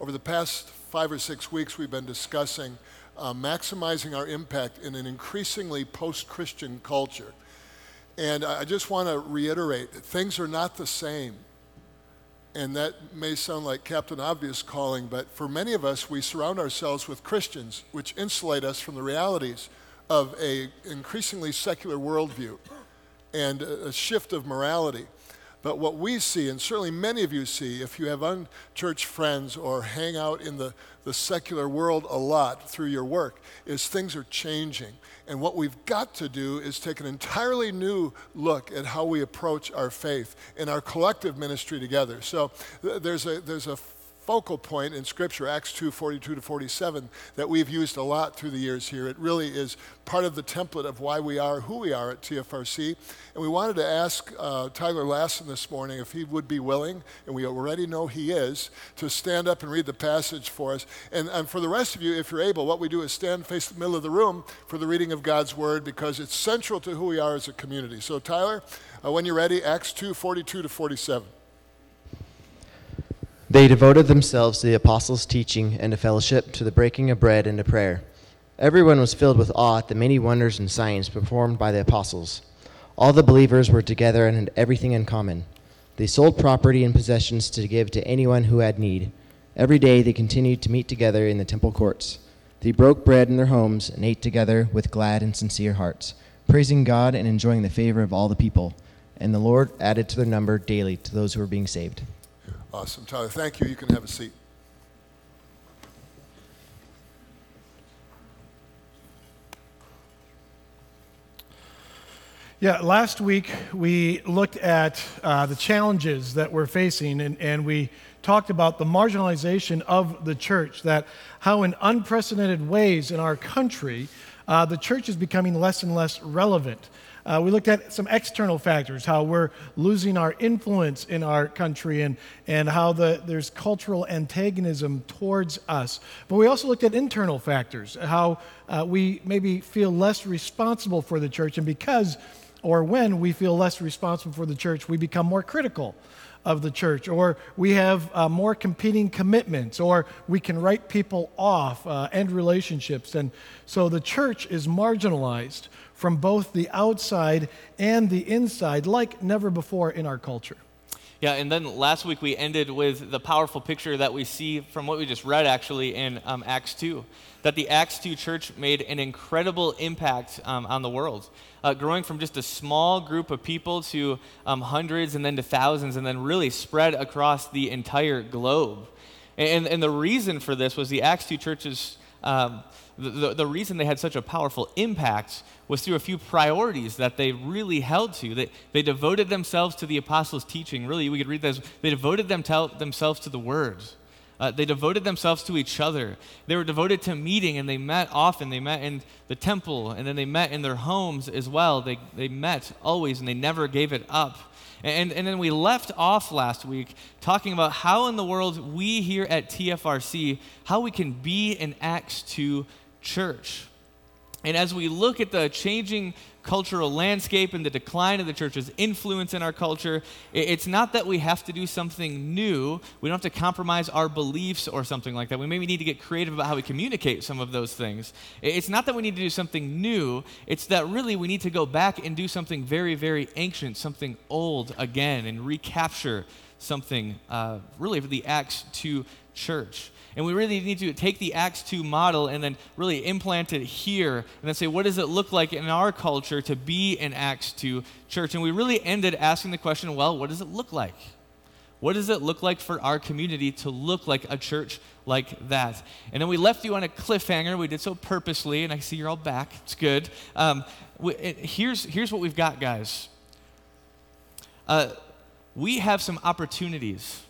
over the past five or six weeks, we've been discussing uh, maximizing our impact in an increasingly post Christian culture. And I just want to reiterate things are not the same. And that may sound like Captain Obvious calling, but for many of us, we surround ourselves with Christians, which insulate us from the realities of a increasingly secular worldview and a shift of morality. But what we see, and certainly many of you see, if you have unchurched friends or hang out in the, the secular world a lot through your work, is things are changing. And what we've got to do is take an entirely new look at how we approach our faith in our collective ministry together. So th- there's a, there's a focal point in Scripture, Acts 2 42 to 47, that we've used a lot through the years here. It really is part of the template of why we are who we are at TFRC. And we wanted to ask uh, Tyler Lassen this morning if he would be willing, and we already know he is, to stand up and read the passage for us. And, and for the rest of you, if you're able, what we do is stand face the middle of the room for the reading of God's Word because it's central to who we are as a community. So, Tyler, uh, when you're ready, Acts 2 42 to 47. They devoted themselves to the apostles' teaching and to fellowship, to the breaking of bread and to prayer. Everyone was filled with awe at the many wonders and signs performed by the apostles. All the believers were together and had everything in common. They sold property and possessions to give to anyone who had need. Every day they continued to meet together in the temple courts. They broke bread in their homes and ate together with glad and sincere hearts, praising God and enjoying the favor of all the people. And the Lord added to their number daily to those who were being saved. Awesome. Tyler, thank you. You can have a seat. Yeah, last week we looked at uh, the challenges that we're facing, and, and we talked about the marginalization of the church, that how in unprecedented ways in our country, uh, the church is becoming less and less relevant. Uh, we looked at some external factors, how we're losing our influence in our country and, and how the, there's cultural antagonism towards us. But we also looked at internal factors, how uh, we maybe feel less responsible for the church. And because or when we feel less responsible for the church, we become more critical of the church, or we have uh, more competing commitments, or we can write people off, uh, end relationships. And so the church is marginalized from both the outside and the inside like never before in our culture. Yeah, and then last week we ended with the powerful picture that we see from what we just read actually in um, Acts 2 that the Acts 2 church made an incredible impact um, on the world, uh, growing from just a small group of people to um, hundreds and then to thousands, and then really spread across the entire globe. And, and the reason for this was the Acts 2 churches. Um, the, the, reason they had such a powerful impact was through a few priorities that they really held to. They, they devoted themselves to the apostles' teaching. Really, we could read this. They devoted them to, themselves to the word. Uh, they devoted themselves to each other. They were devoted to meeting, and they met often. They met in the temple, and then they met in their homes as well. They, they met always, and they never gave it up. And, and then we left off last week talking about how in the world we here at TFRC, how we can be an Acts 2 church. And as we look at the changing cultural landscape and the decline of the church's influence in our culture, it's not that we have to do something new. We don't have to compromise our beliefs or something like that. We maybe need to get creative about how we communicate some of those things. It's not that we need to do something new, it's that really we need to go back and do something very, very ancient, something old again, and recapture something uh, really for the Acts 2 church. And we really need to take the Acts 2 model and then really implant it here and then say, what does it look like in our culture to be an Acts 2 church? And we really ended asking the question, well, what does it look like? What does it look like for our community to look like a church like that? And then we left you on a cliffhanger. We did so purposely, and I see you're all back. It's good. Um, we, it, here's, here's what we've got, guys. Uh, we have some opportunities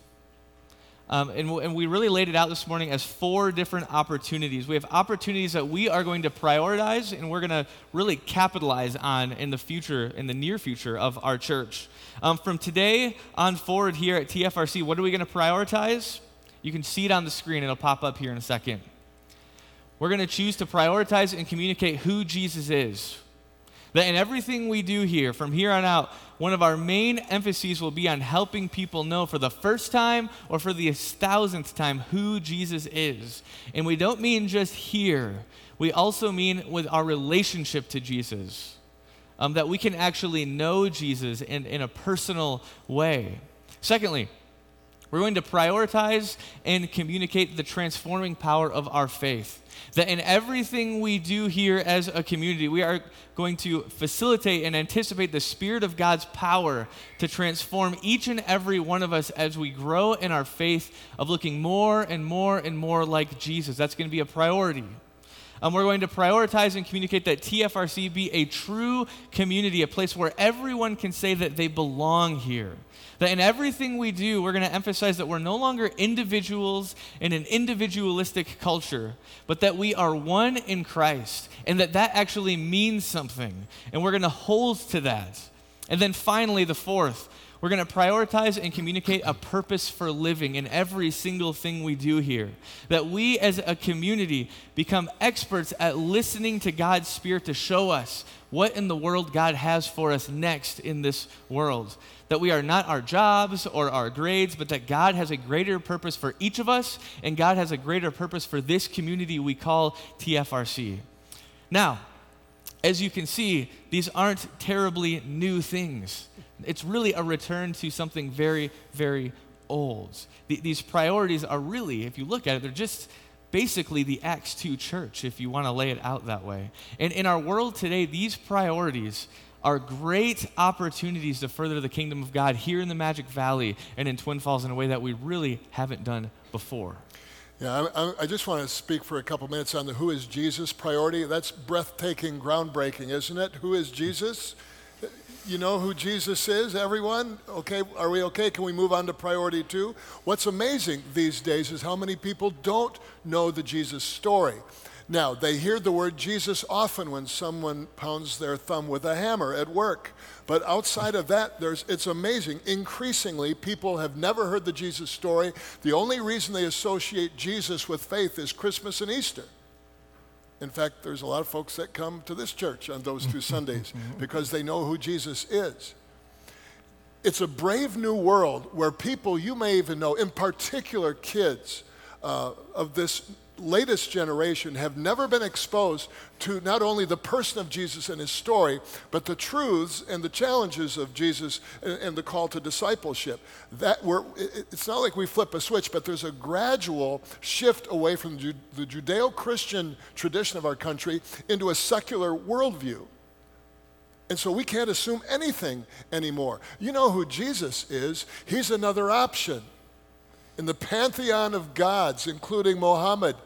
um, and, and we really laid it out this morning as four different opportunities. We have opportunities that we are going to prioritize and we're going to really capitalize on in the future, in the near future of our church. Um, from today on forward here at TFRC, what are we going to prioritize? You can see it on the screen, it'll pop up here in a second. We're going to choose to prioritize and communicate who Jesus is. That in everything we do here, from here on out, one of our main emphases will be on helping people know for the first time or for the thousandth time who Jesus is. And we don't mean just here, we also mean with our relationship to Jesus. Um, that we can actually know Jesus in, in a personal way. Secondly, we're going to prioritize and communicate the transforming power of our faith. That in everything we do here as a community, we are going to facilitate and anticipate the Spirit of God's power to transform each and every one of us as we grow in our faith of looking more and more and more like Jesus. That's going to be a priority. Um, we're going to prioritize and communicate that TFRC be a true community, a place where everyone can say that they belong here. That in everything we do, we're going to emphasize that we're no longer individuals in an individualistic culture, but that we are one in Christ, and that that actually means something. And we're going to hold to that. And then finally, the fourth, we're going to prioritize and communicate a purpose for living in every single thing we do here. That we as a community become experts at listening to God's Spirit to show us what in the world God has for us next in this world. That we are not our jobs or our grades, but that God has a greater purpose for each of us, and God has a greater purpose for this community we call TFRC. Now, as you can see, these aren't terribly new things. It's really a return to something very, very old. these priorities are really, if you look at it, they're just basically the Acts 2 church, if you want to lay it out that way. And in our world today, these priorities are great opportunities to further the kingdom of God here in the Magic Valley and in Twin Falls in a way that we really haven't done before. Yeah, I, I, just want to speak for a couple minutes on the who is Jesus priority. That's breathtaking, groundbreaking, isn't it? Who is Jesus? You know who Jesus is, everyone? Okay, are we okay? Can we move on to priority two? What's amazing these days is how many people don't know the Jesus story. Now, they hear the word Jesus often when someone pounds their thumb with a hammer at work. But outside of that, it's amazing. Increasingly, people have never heard the Jesus story. The only reason they associate Jesus with faith is Christmas and Easter. In fact, there's a lot of folks that come to this church on those two Sundays because they know who Jesus is. It's a brave new world where people you may even know, in particular kids uh, of this latest generation have never been exposed to not only the person of Jesus and his story, but the truths and the challenges of Jesus and, the call to discipleship. That we're, it's not like we flip a switch, but there's a gradual shift away from the Judeo Christian tradition of our country into a secular worldview. And so we can't assume anything anymore. You know who Jesus is, he's another option in the pantheon of gods, including Mohammed,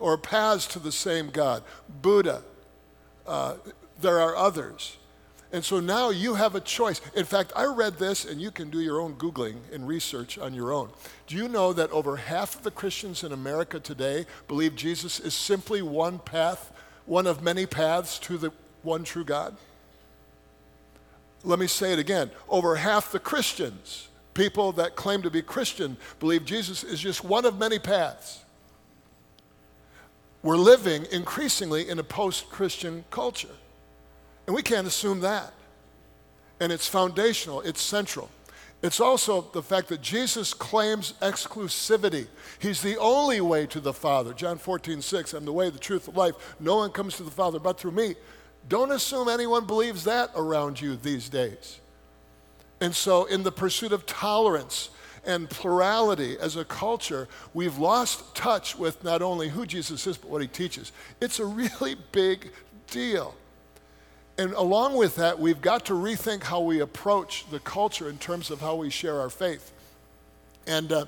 or paths to the same God, Buddha. Uh, there are others. And so now you have a choice. In fact, I read this, and you can do your own Googling and research on your own. Do you know that over half of the Christians in America today believe Jesus is simply one path, one of many paths to the one true God? Let me say it again. Over half the Christians, people that claim to be Christian, believe Jesus is just one of many paths. We're living increasingly in a post Christian culture. And we can't assume that. And it's foundational, it's central. It's also the fact that Jesus claims exclusivity. He's the only way to the Father. John 14, 6, I'm the way, the truth, the life. No one comes to the Father but through me. Don't assume anyone believes that around you these days. And so, in the pursuit of tolerance and plurality as a culture, we've lost touch with not only who Jesus is, but what he teaches. It's a really big deal. And along with that, we've got to rethink how we approach the culture in terms of how we share our faith. And uh,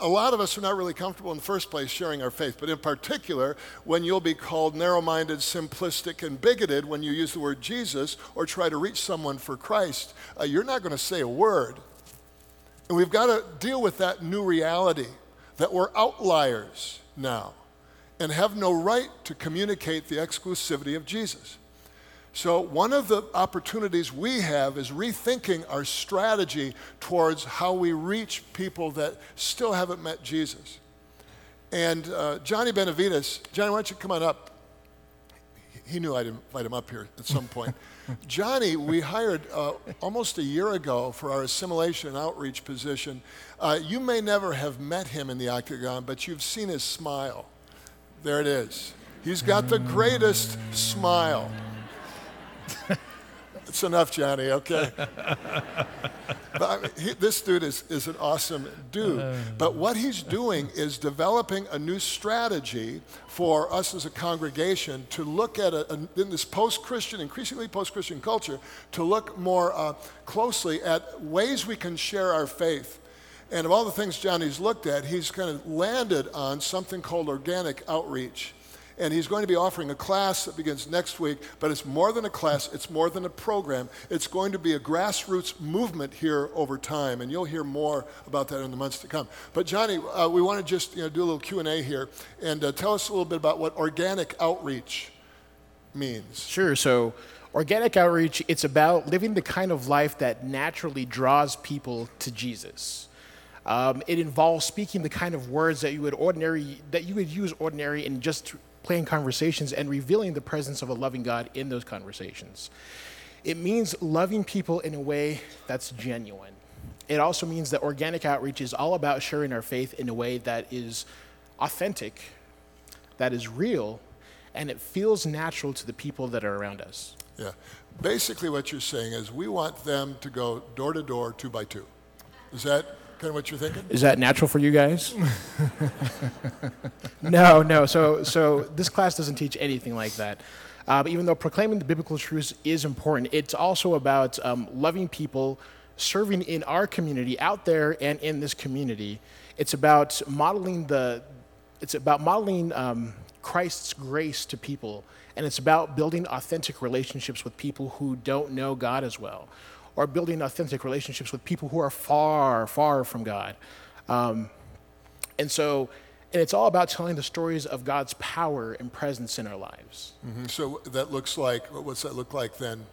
a lot of us are not really comfortable in the first place sharing our faith, but in particular, when you'll be called narrow minded, simplistic, and bigoted when you use the word Jesus or try to reach someone for Christ, uh, you're not going to say a word. And we've got to deal with that new reality that we're outliers now and have no right to communicate the exclusivity of Jesus. So, one of the opportunities we have is rethinking our strategy towards how we reach people that still haven't met Jesus. And uh, Johnny Benavides, Johnny, why don't you come on up? he knew I'd invite him up here at some point. Johnny, we hired uh, almost a year ago for our assimilation outreach position. Uh, you may never have met him in the octagon, but you've seen his smile. There it is. He's got the greatest smile. It's enough, Johnny, okay? but I mean, he, this dude is, is an awesome dude. But what he's doing is developing a new strategy for us as a congregation to look at, a, a, in this post Christian, increasingly post Christian culture, to look more uh, closely at ways we can share our faith. And of all the things Johnny's looked at, he's kind of landed on something called organic outreach and he's going to be offering a class that begins next week, but it's more than a class, it's more than a program. It's going to be a grassroots movement here over time, and you'll hear more about that in the months to come. But Johnny, uh, we want to just you know, do a little Q&A here, and uh, tell us a little bit about what organic outreach means. Sure. So, organic outreach, it's about living the kind of life that naturally draws people to Jesus. Um, it involves speaking the kind of words that you would ordinary that you would use ordinary in just plain conversations and revealing the presence of a loving God in those conversations. It means loving people in a way that's genuine. It also means that organic outreach is all about sharing our faith in a way that is authentic, that is real, and it feels natural to the people that are around us. Yeah. Basically, what you're saying is we want them to go door to door, two by two. Is that kind of what you're thinking? Is that natural for you guys? no, no. So, so this class doesn't teach anything like that. Uh, even though proclaiming the biblical truths is important, it's also about um, loving people, serving in our community, out there and in this community. It's about modeling the, it's about modeling um, Christ's grace to people, and it's about building authentic relationships with people who don't know God as well or building authentic relationships with people who are far, far from God. Um, and so, and it's all about telling the stories of God's power and presence in our lives. Mm-hmm. So that looks like, what's that look like then?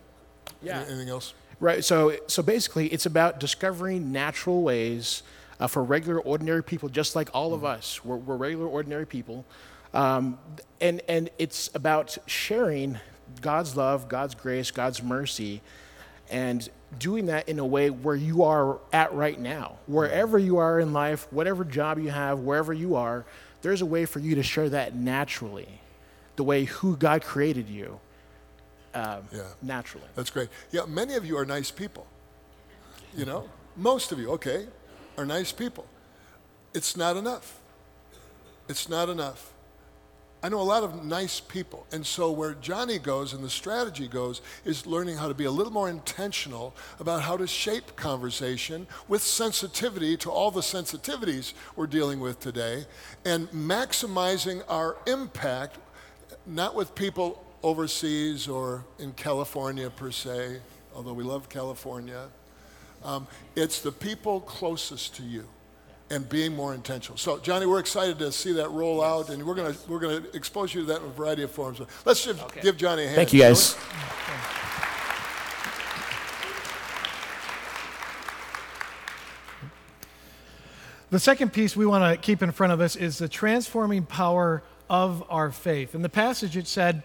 Yeah. Anything else? Right. So, so basically, it's about discovering natural ways uh, for regular, ordinary people, just like all of mm-hmm. us. We're, we're, regular, ordinary people. Um, and, and it's about sharing God's love, God's grace, God's mercy, and doing that in a way where you are at right now. Wherever you are in life, whatever job you have, wherever you are, there's a way for you to share that naturally, the way who God created you um, yeah. naturally. That's great. Yeah, many of you are nice people. You know, most of you, okay, are nice people. It's not enough. It's not enough. I know a lot of nice people. And so, where Johnny goes and the strategy goes is learning how to be a little more intentional about how to shape conversation with sensitivity to all the sensitivities we're dealing with today and maximizing our impact, not with people overseas or in California per se, although we love California. Um, it's the people closest to you and being more intentional. So, Johnny, we're excited to see that roll out, and we're going to we're going to expose you to that in a variety of forms. Let's just okay. give Johnny a hand. Thank you, guys. The second piece we want to keep in front of us is the transforming power of our faith. In the passage, it said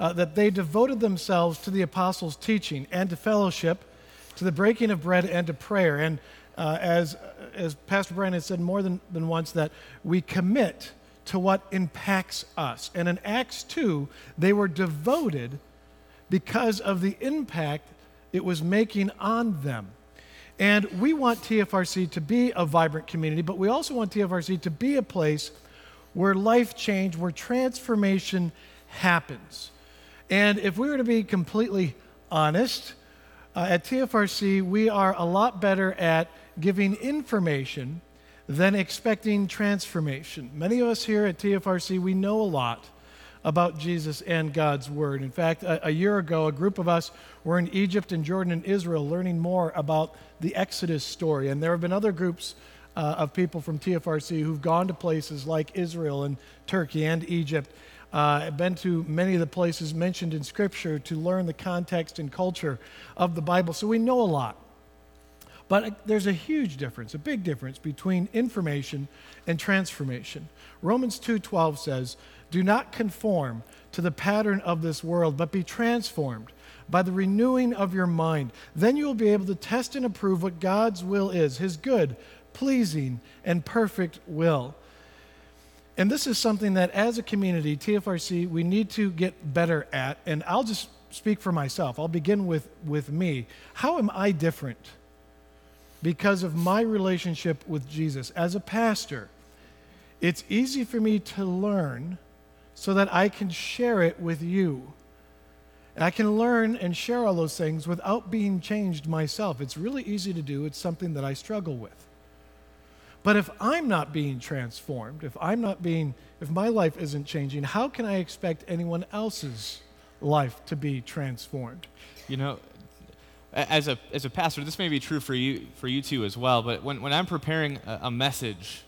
uh, that they devoted themselves to the apostles' teaching and to fellowship, to the breaking of bread and to prayer. And uh, as, as Pastor Brian has said more than, than once, that we commit to what impacts us. And in Acts 2, they were devoted because of the impact it was making on them. And we want TFRC to be a vibrant community, but we also want TFRC to be a place where life change, where transformation happens. And if we were to be completely honest, uh, at TFRC, we are a lot better at giving information than expecting transformation. Many of us here at TFRC, we know a lot about Jesus and God's Word. In fact, a, a, year ago, a group of us were in Egypt and Jordan and Israel learning more about the Exodus story. And there have been other groups uh, of people from TFRC who've gone to places like Israel and Turkey and Egypt. Uh, been to many of the places mentioned in Scripture to learn the context and culture of the Bible. So we know a lot. But uh, there's a huge difference, a big difference between information and transformation. Romans 2:12 says, "Do not conform to the pattern of this world, but be transformed by the renewing of your mind. Then you will be able to test and approve what God's will is, his good, pleasing, and perfect will." And this is something that as a community, TFRC, we need to get better at. And I'll just speak for myself. I'll begin with, with me. How am I different? Because of my relationship with Jesus. As a pastor, it's easy for me to learn so that I can share it with you. And I can learn and share all those things without being changed myself. It's really easy to do, it's something that I struggle with. But if I'm not being transformed, if I'm not being, if my life isn't changing, how can I expect anyone else's life to be transformed? You know, as a, as a pastor, this may be true for you, for you too as well, but when, when I'm preparing a, a message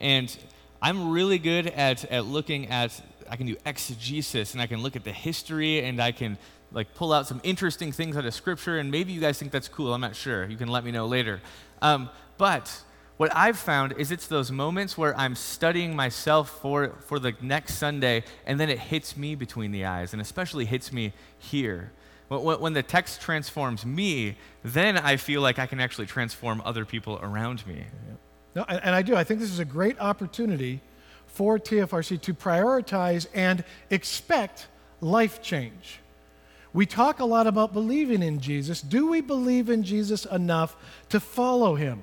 and I'm really good at, at looking at, I can do exegesis and I can look at the history and I can like pull out some interesting things out of scripture and maybe you guys think that's cool, I'm not sure. You can let me know later. Um, but what I've found is it's those moments where I'm studying myself for, for the next Sunday, and then it hits me between the eyes, and especially hits me here. When, when the text transforms me, then I feel like I can actually transform other people around me. No, and I do. I think this is a great opportunity for TFRC to prioritize and expect life change. We talk a lot about believing in Jesus. Do we believe in Jesus enough to follow him?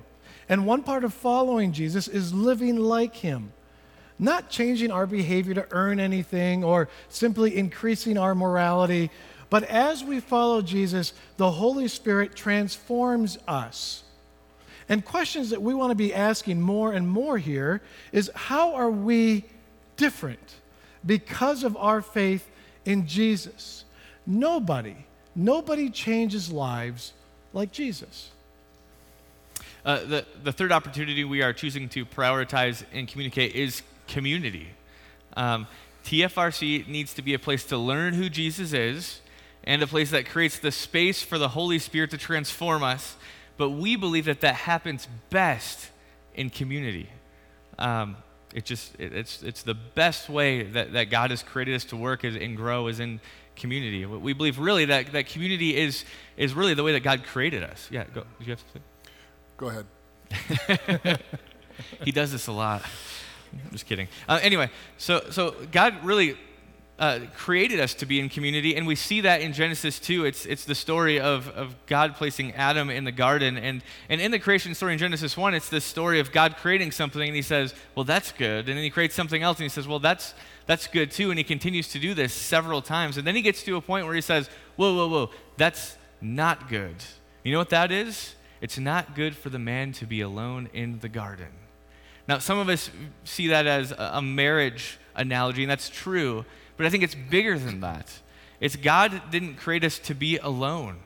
And one part of following Jesus is living like him, not changing our behavior to earn anything or simply increasing our morality. But as we follow Jesus, the Holy Spirit transforms us. And questions that we want to be asking more and more here is how are we different because of our faith in Jesus? Nobody, nobody changes lives like Jesus. Uh, the, the third opportunity we are choosing to prioritize and communicate is community. Um, TFRC needs to be a place to learn who Jesus is and a place that creates the space for the Holy Spirit to transform us. But we believe that that happens best in community. Um, it just it, it's it's the best way that, that God has created us to work is, and grow is in community. We believe really that, that community is is really the way that God created us. Yeah, go. Did you have to say? Go ahead. he does this a lot. I'm just kidding. Uh, anyway, so, so God really uh, created us to be in community, and we see that in Genesis 2. It's, it's the story of, of God placing Adam in the garden. And, and in the creation story in Genesis 1, it's the story of God creating something, and he says, Well, that's good. And then he creates something else, and he says, Well, that's, that's good too. And he continues to do this several times. And then he gets to a point where he says, Whoa, whoa, whoa, that's not good. You know what that is? It's not good for the man to be alone in the garden. Now, some of us see that as a marriage analogy, and that's true, but I think it's bigger than that. It's God didn't create us to be alone.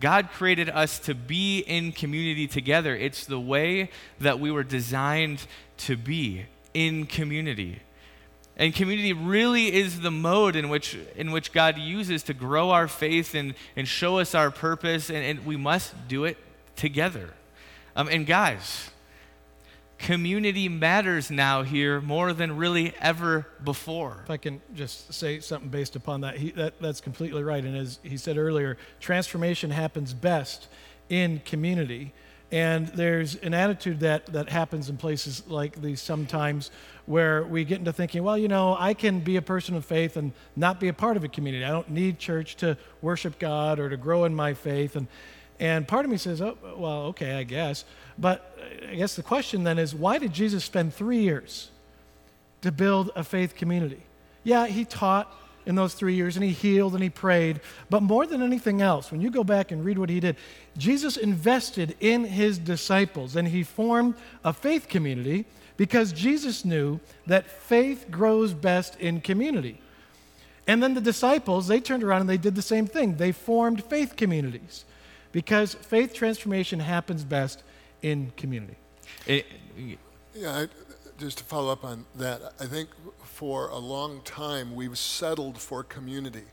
God created us to be in community together. It's the way that we were designed to be in community. And community really is the mode in which, in which God uses to grow our faith and, and show us our purpose, and, and we must do it together. Um, and guys, community matters now here more than really ever before. If I can just say something based upon that, he, that that's completely right. And as he said earlier, transformation happens best in community. And there's an attitude that, that happens in places like these sometimes where we get into thinking, well, you know, I can be a person of faith and not be a part of a community. I don't need church to worship God or to grow in my faith. And, and part of me says, oh, well, okay, I guess. But I guess the question then is why did Jesus spend three years to build a faith community? Yeah, he taught in those three years and he healed and he prayed. But more than anything else, when you go back and read what he did, Jesus invested in his disciples and he formed a faith community because Jesus knew that faith grows best in community. And then the disciples, they turned around and they did the same thing. They formed faith communities because faith transformation happens best in community. It, yeah, I, just to follow up on that, I think for a long time we've settled for community.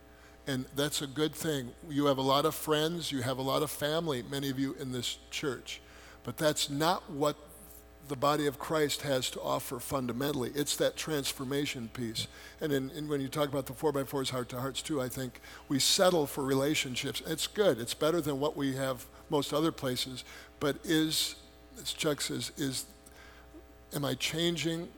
And that's a good thing. You have a lot of friends, you have a lot of family, many of you in this church. But that's not what the body of Christ has to offer fundamentally. It's that transformation piece. And, in, in when you talk about the 4x4s, heart to hearts too, I think we settle for relationships. It's good, it's better than what we have most other places. But is, as Chuck says, is, am I changing?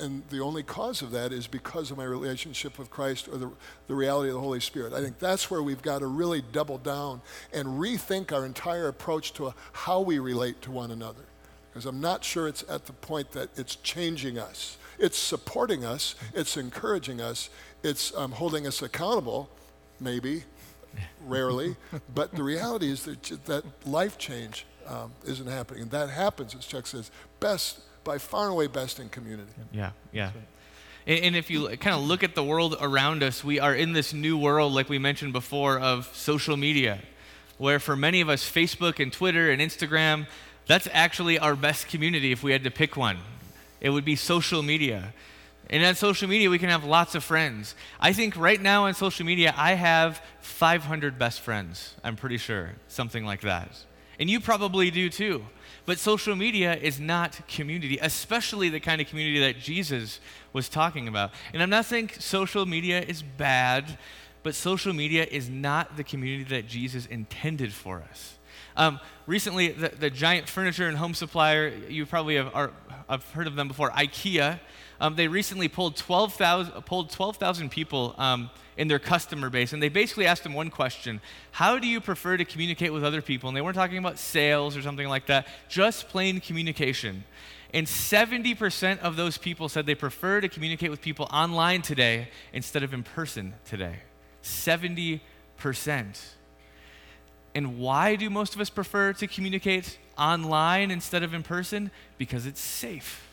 And the only cause of that is because of my relationship with Christ or the, the reality of the Holy Spirit. I think that's where we've got to really double down and rethink our entire approach to how we relate to one another because I'm not sure it's at the point that it's changing us. It's supporting us, it's encouraging us, it's um, holding us accountable, maybe, rarely, but the reality is that, that life change um, isn't happening. And that happens, as Chuck says, best, by far and away best in community. Yeah, yeah. And, and if you kind of look at the world around us, we are in this new world, like we mentioned before, of social media, where for many of us, Facebook and Twitter and Instagram, that's actually our best community if we had to pick one. It would be social media. And on social media, we can have lots of friends. I think right now on social media, I have 500 best friends. I'm pretty sure. Something like that. And you probably do too. But social media is not community, especially the kind of community that Jesus was talking about. And I'm not saying social media is bad, but social media is not the community that Jesus intended for us. Um, recently, the, the, giant furniture and home supplier, you probably have, are, have heard of them before, IKEA. Um, they recently pulled 12,000 pulled 12, people um, in their customer base, and they basically asked them one question How do you prefer to communicate with other people? And they weren't talking about sales or something like that, just plain communication. And 70% of those people said they prefer to communicate with people online today instead of in person today. 70%. And why do most of us prefer to communicate online instead of in person? Because it's safe.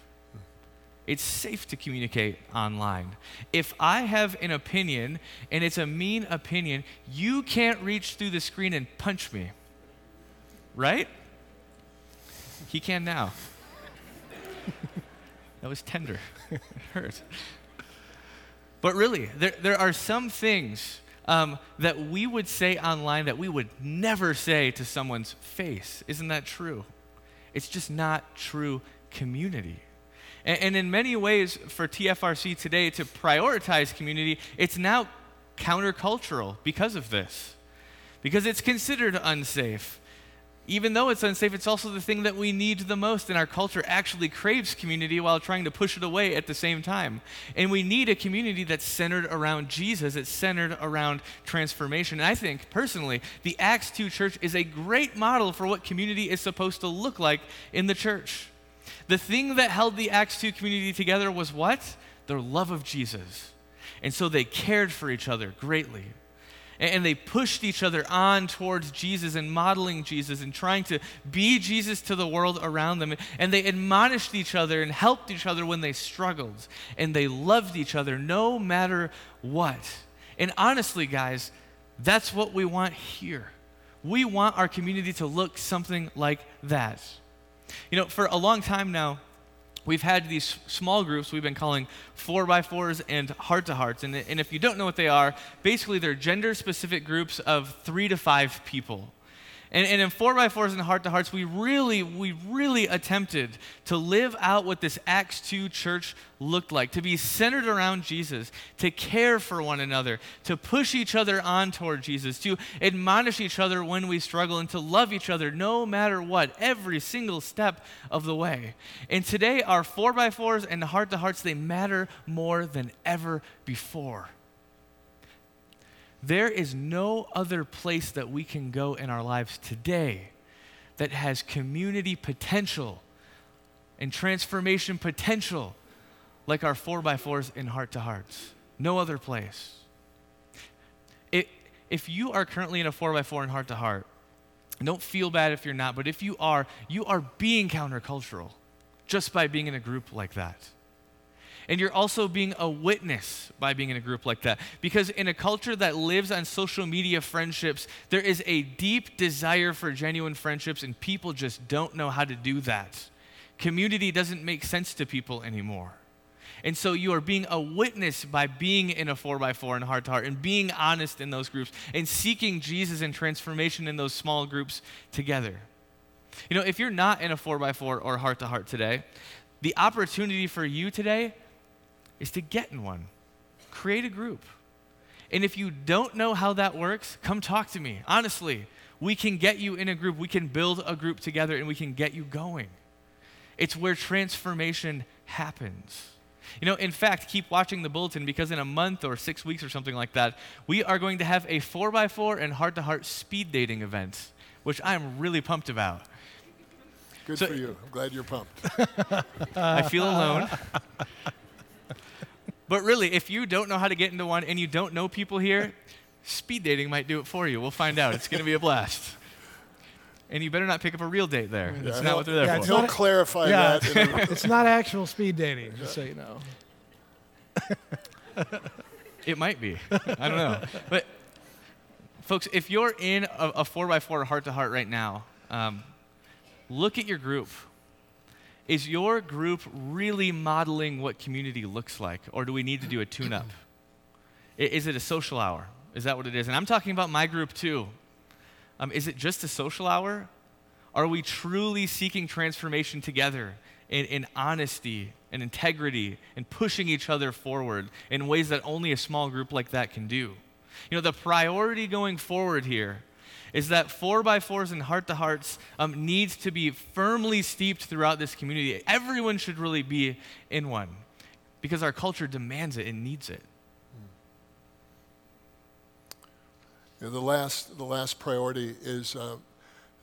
It's safe to communicate online. If I have an opinion and it's a mean opinion, you can't reach through the screen and punch me. Right? He can now. that was tender. it hurt. But really, there, there are some things um, that we would say online that we would never say to someone's face. Isn't that true? It's just not true community. And, and in many ways, for TFRC today to prioritize community, it's now countercultural because of this, because it's considered unsafe even though it's unsafe, it's also the thing that we need the most, and our culture actually craves community while trying to push it away at the same time. And we need a community that's centered around Jesus, it's centered around transformation. And I think, personally, the Acts 2 church is a great model for what community is supposed to look like in the church. The thing that held the Acts 2 community together was what? Their love of Jesus. And so they cared for each other greatly and they pushed each other on towards Jesus and modeling Jesus and trying to be Jesus to the world around them. And they admonished each other and helped each other when they struggled. And they loved each other no matter what. And honestly, guys, that's what we want here. We want our community to look something like that. You know, for a long time now, we've had these small groups we've been calling four by fours and heart to hearts. And, and if you don't know what they are, basically they're gender specific groups of three to five people. And, and in 4x4s and Heart to Hearts, we really, we really attempted to live out what this Acts 2 church looked like to be centered around Jesus, to care for one another, to push each other on toward Jesus, to admonish each other when we struggle, and to love each other no matter what, every single step of the way. And today, our 4x4s and Heart to Hearts, they matter more than ever before. There is no other place that we can go in our lives today that has community potential and transformation potential like our 4x4s in heart to hearts. No other place. It, if you are currently in a 4x4 in heart to heart, don't feel bad if you're not, but if you are, you are being countercultural just by being in a group like that. And you're also being a witness by being in a group like that. Because in a culture that lives on social media friendships, there is a deep desire for genuine friendships, and people just don't know how to do that. Community doesn't make sense to people anymore. And so you are being a witness by being in a 4x4 and heart to heart and being honest in those groups and seeking Jesus and transformation in those small groups together. You know, if you're not in a 4x4 or heart to heart today, the opportunity for you today is to get in one. Create a group. And if you don't know how that works, come talk to me. Honestly, we can get you in a group. We can build a group together and we can get you going. It's where transformation happens. You know, in fact, keep watching the bulletin because in a month or six weeks or something like that, we are going to have a 4x4 and heart to heart speed dating event, which I'm really pumped about. Good So- for you. I'm glad you're pumped. I feel alone. but really, if you don't know how to get into one and you don't know people here, speed dating might do it for you. We'll find out. It's going to be a blast. And you better not pick up a real date there. That's Yeah, not what they're there yeah, for. it's He'll not clarify yeah, that. in it's not actual speed dating, just so you know. It might be. I don't know. But, folks, if you're in a, a 4x4 heart to heart right now, um, look at your group. Is your group really modeling what community looks like, or do we need to do a tune up? is it a social hour? Is that what it is? And I'm talking about my group too. Um, is it just a social hour? Are we truly seeking transformation together in, in honesty and integrity and pushing each other forward in ways that only a small group like that can do? You know, the priority going forward here is that four by fours and heart to hearts um, needs to be firmly steeped throughout this community. Everyone should really be in one because our culture demands it and needs it. The last, the last priority is uh,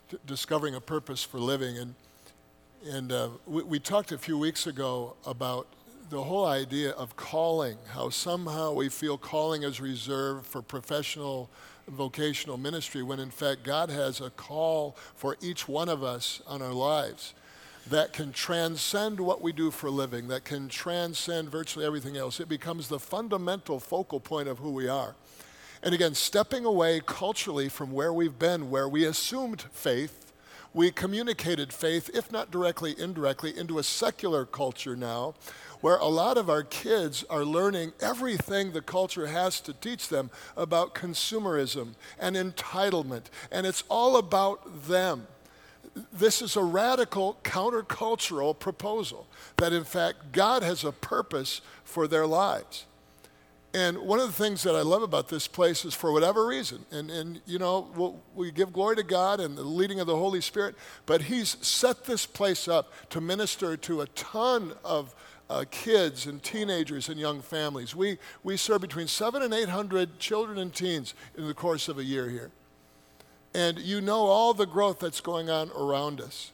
d- discovering a purpose for living. And, and uh, we, we talked a few weeks ago about the whole idea of calling, how somehow we feel calling is reserved for professional vocational ministry, when in fact God has a call for each one of us on our lives that can transcend what we do for a living, that can transcend virtually everything else. It becomes the fundamental focal point of who we are. And again, stepping away culturally from where we've been, where we assumed faith, we communicated faith, if not directly, indirectly, into a secular culture now, where a lot of our kids are learning everything the culture has to teach them about consumerism and entitlement. And it's all about them. This is a radical countercultural proposal that, in fact, God has a purpose for their lives. And one of the things that I love about this place is for whatever reason, and, and you know, we'll, we give glory to God and the leading of the Holy Spirit, but He's set this place up to minister to a ton of uh, kids and teenagers and young families. We, we serve between seven and 800 children and teens in the course of a year here. And you know all the growth that's going on around us.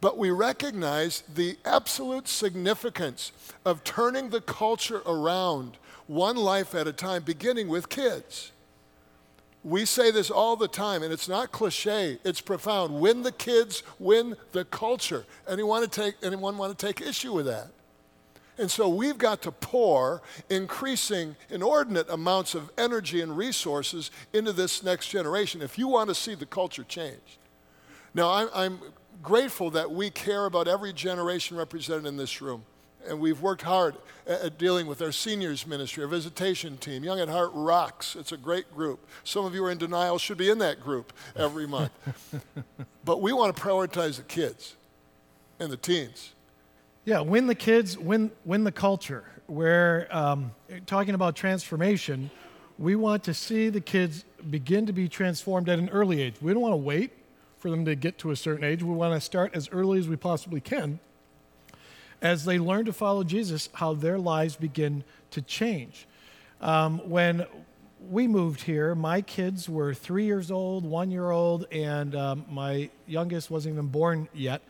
But we recognize the absolute significance of turning the culture around one life at a time, beginning with kids. We say this all the time, and it's not cliche, it's profound. Win the kids, win the culture. Anyone, take, anyone want to take issue with that? And so we've got to pour increasing, inordinate amounts of energy and resources into this next generation if you want to see the culture change. Now, I'm, I'm grateful that we care about every generation represented in this room. And we've worked hard at, at dealing with our seniors ministry, our visitation team. Young at Heart rocks. It's a great group. Some of you are in denial, should be in that group every month. but we want to prioritize the kids and the teens. Yeah, win the kids, win, win the culture. Where um, talking about transformation, we want to see the kids begin to be transformed at an early age. We don't want to wait for them to get to a certain age. We want to start as early as we possibly can as they learn to follow Jesus, how their lives begin to change. Um, when we moved here, my kids were three years old, one year old, and um, my youngest wasn't even born yet.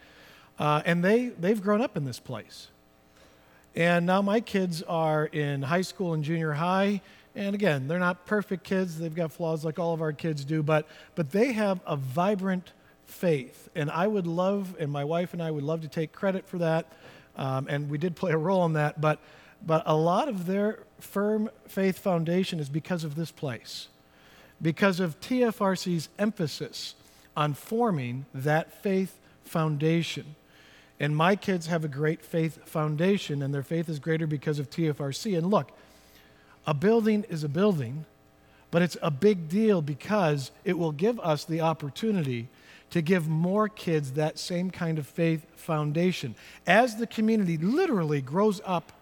Uh, and they, they've grown up in this place. And now my kids are in high school and junior high. And again, they're not perfect kids. They've got flaws like all of our kids do, but, but they have a vibrant faith. And I would love, and my wife and I would love to take credit for that. Um, and we did play a role in that. But, but a lot of their firm faith foundation is because of this place, because of TFRC's emphasis on forming that faith foundation. And my kids have a great faith foundation, and their faith is greater because of TFRC. And look, a building is a building, but it's a big deal because it will give us the opportunity to give more kids that same kind of faith foundation as the community literally grows up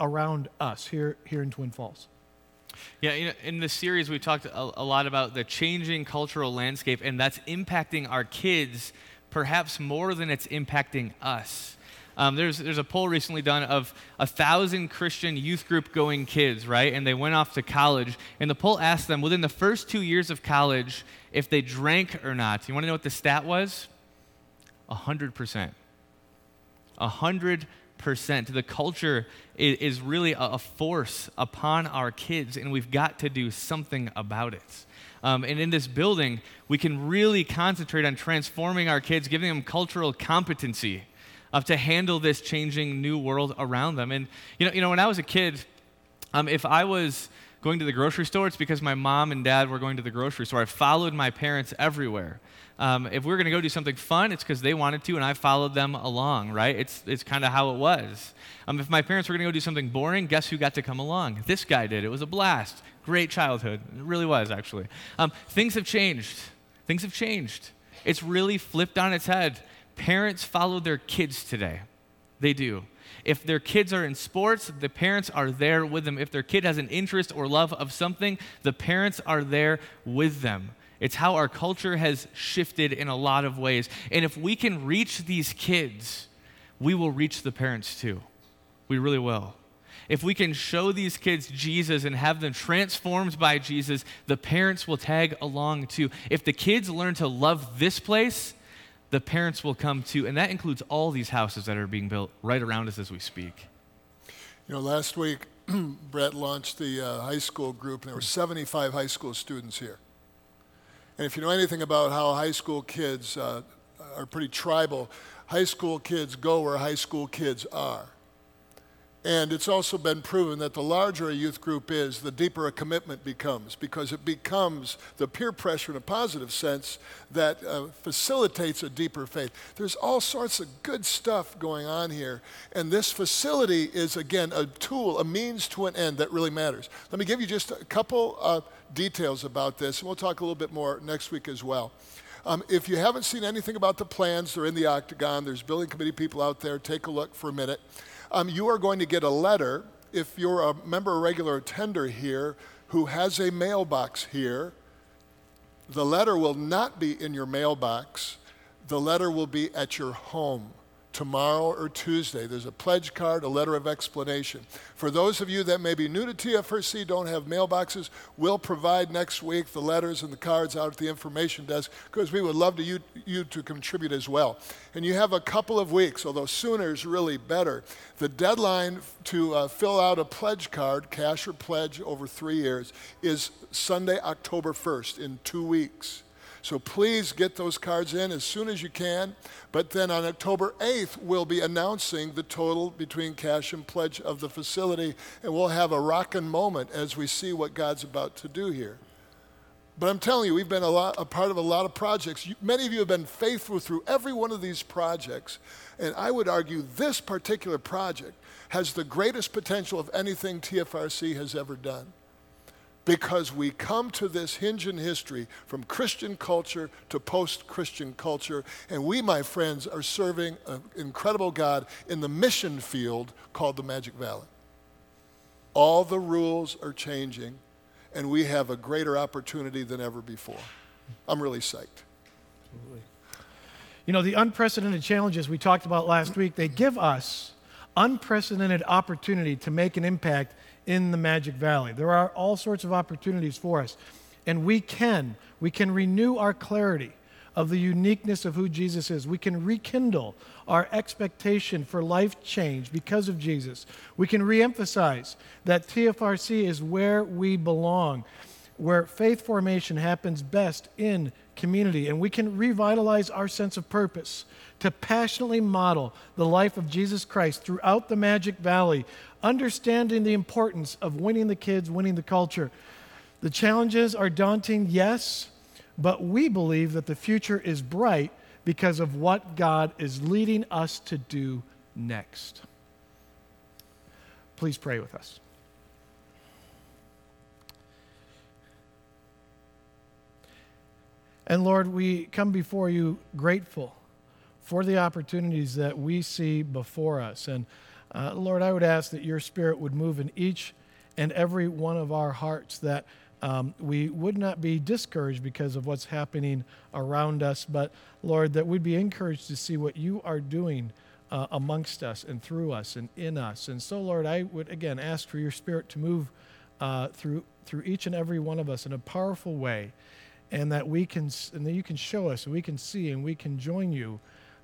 around us here, here in Twin Falls. Yeah, you know, in this series, we've talked a, a, lot about the changing cultural landscape, and that's impacting our kids perhaps more than it's impacting us. Um, there's, there's a poll recently done of a thousand Christian youth group going kids, right? And they went off to college. And the poll asked them within the first two years of college if they drank or not. You want to know what the stat was? 100%. 100% the culture is, really a, force upon our kids, and we've got to do something about it. Um, and in this building, we can really concentrate on transforming our kids, giving them cultural competency uh, to handle this changing new world around them. And you know, you know, when I was a kid, um, if I was going to the grocery store, it's because my mom and dad were going to the grocery store. I followed my parents everywhere. Um, if we are going to go do something fun, it's because they wanted to, and I followed them along, right? It's, it's kind of how it was. Um, if my parents were going to go do something boring, guess who got to come along? This guy did. It was a blast. Great childhood. It really was, actually. Um, things have changed. Things have changed. It's really flipped on its head. Parents follow their kids today. They do. If their kids are in sports, the parents are there with them. If their kid has an interest or love of something, the parents are there with them. It's how our culture has shifted in a lot of ways. And if we can reach these kids, we will reach the parents too. We really will. If we can show these kids Jesus and have them transformed by Jesus, the parents will tag along too. If the kids learn to love this place, the parents will come too. And that includes all these houses that are being built right around us as we speak. You know, last week, Brett launched the uh, high school group, and there were 75 high school students here. And if you know anything about how high school kids uh, are pretty tribal, high school kids go where high school kids are. And it's also been proven that the larger a youth group is, the deeper a commitment becomes, because it becomes the peer pressure in a positive sense that uh, facilitates a deeper faith. There's all sorts of good stuff going on here. And this facility is, again, a tool, a means to an end that really matters. Let me give you just a couple uh, details about this, and we'll talk a little bit more next week as well. Um, if you haven't seen anything about the plans, they're in the octagon. There's building committee people out there. Take a look for a minute um, you are going to get a letter if you're a member regular attender here who has a mailbox here. The letter will not be in your mailbox. The letter will be at your home tomorrow or Tuesday. There's a pledge card, a letter of explanation. For those of you that may be new to TFRC, don't have mailboxes, we'll provide next week the letters and the cards out at the information desk because we would love to you, you to contribute as well. And you have a couple of weeks, although sooner is really better. The deadline to uh, fill out a pledge card, cash or pledge over three years, is Sunday, October 1st, in two weeks. So please get those cards in as soon as you can. But then on October 8th, we'll be announcing the total between cash and pledge of the facility, and we'll have a rockin' moment as we see what God's about to do here. But I'm telling you, we've been a, lot, a part of a lot of projects. You, many of you have been faithful through every one of these projects. And I would argue this particular project has the greatest potential of anything TFRC has ever done because we come to this hinge in history from Christian culture to post Christian culture. And we, my friends, are serving an incredible God in the mission field called the Magic Valley. All the rules are changing, and we have a greater opportunity than ever before. I'm really psyched. Absolutely. You know, the unprecedented challenges we talked about last week, they give us unprecedented opportunity to make an impact in the Magic Valley. There are all sorts of opportunities for us. And we can, we can renew our clarity of the uniqueness of who Jesus is. We can rekindle our expectation for life change because of Jesus. We can reemphasize that TFRC is where we belong, where faith formation happens best in community. And we can revitalize our sense of purpose to passionately model the life of Jesus Christ throughout the Magic Valley, understanding the importance of winning the kids, winning the culture. The challenges are daunting, yes, but we believe that the future is bright because of what God is leading us to do next. Please pray with us. And Lord, we come before you grateful for the opportunities that we see before us. And uh, Lord, I would ask that your spirit would move in each and every one of our hearts, that um, we would not be discouraged because of what's happening around us, but Lord, that we'd be encouraged to see what you are doing uh, amongst us and through us and in us. And so, Lord, I would again ask for your spirit to move uh, through through each and every one of us in a powerful way, and that we can and that you can show us, and we can see, and we can join you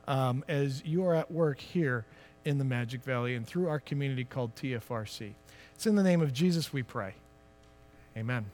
um, as you are at work here in the Magic Valley and through our community called TFRC. It's in the name of Jesus we pray. Amen.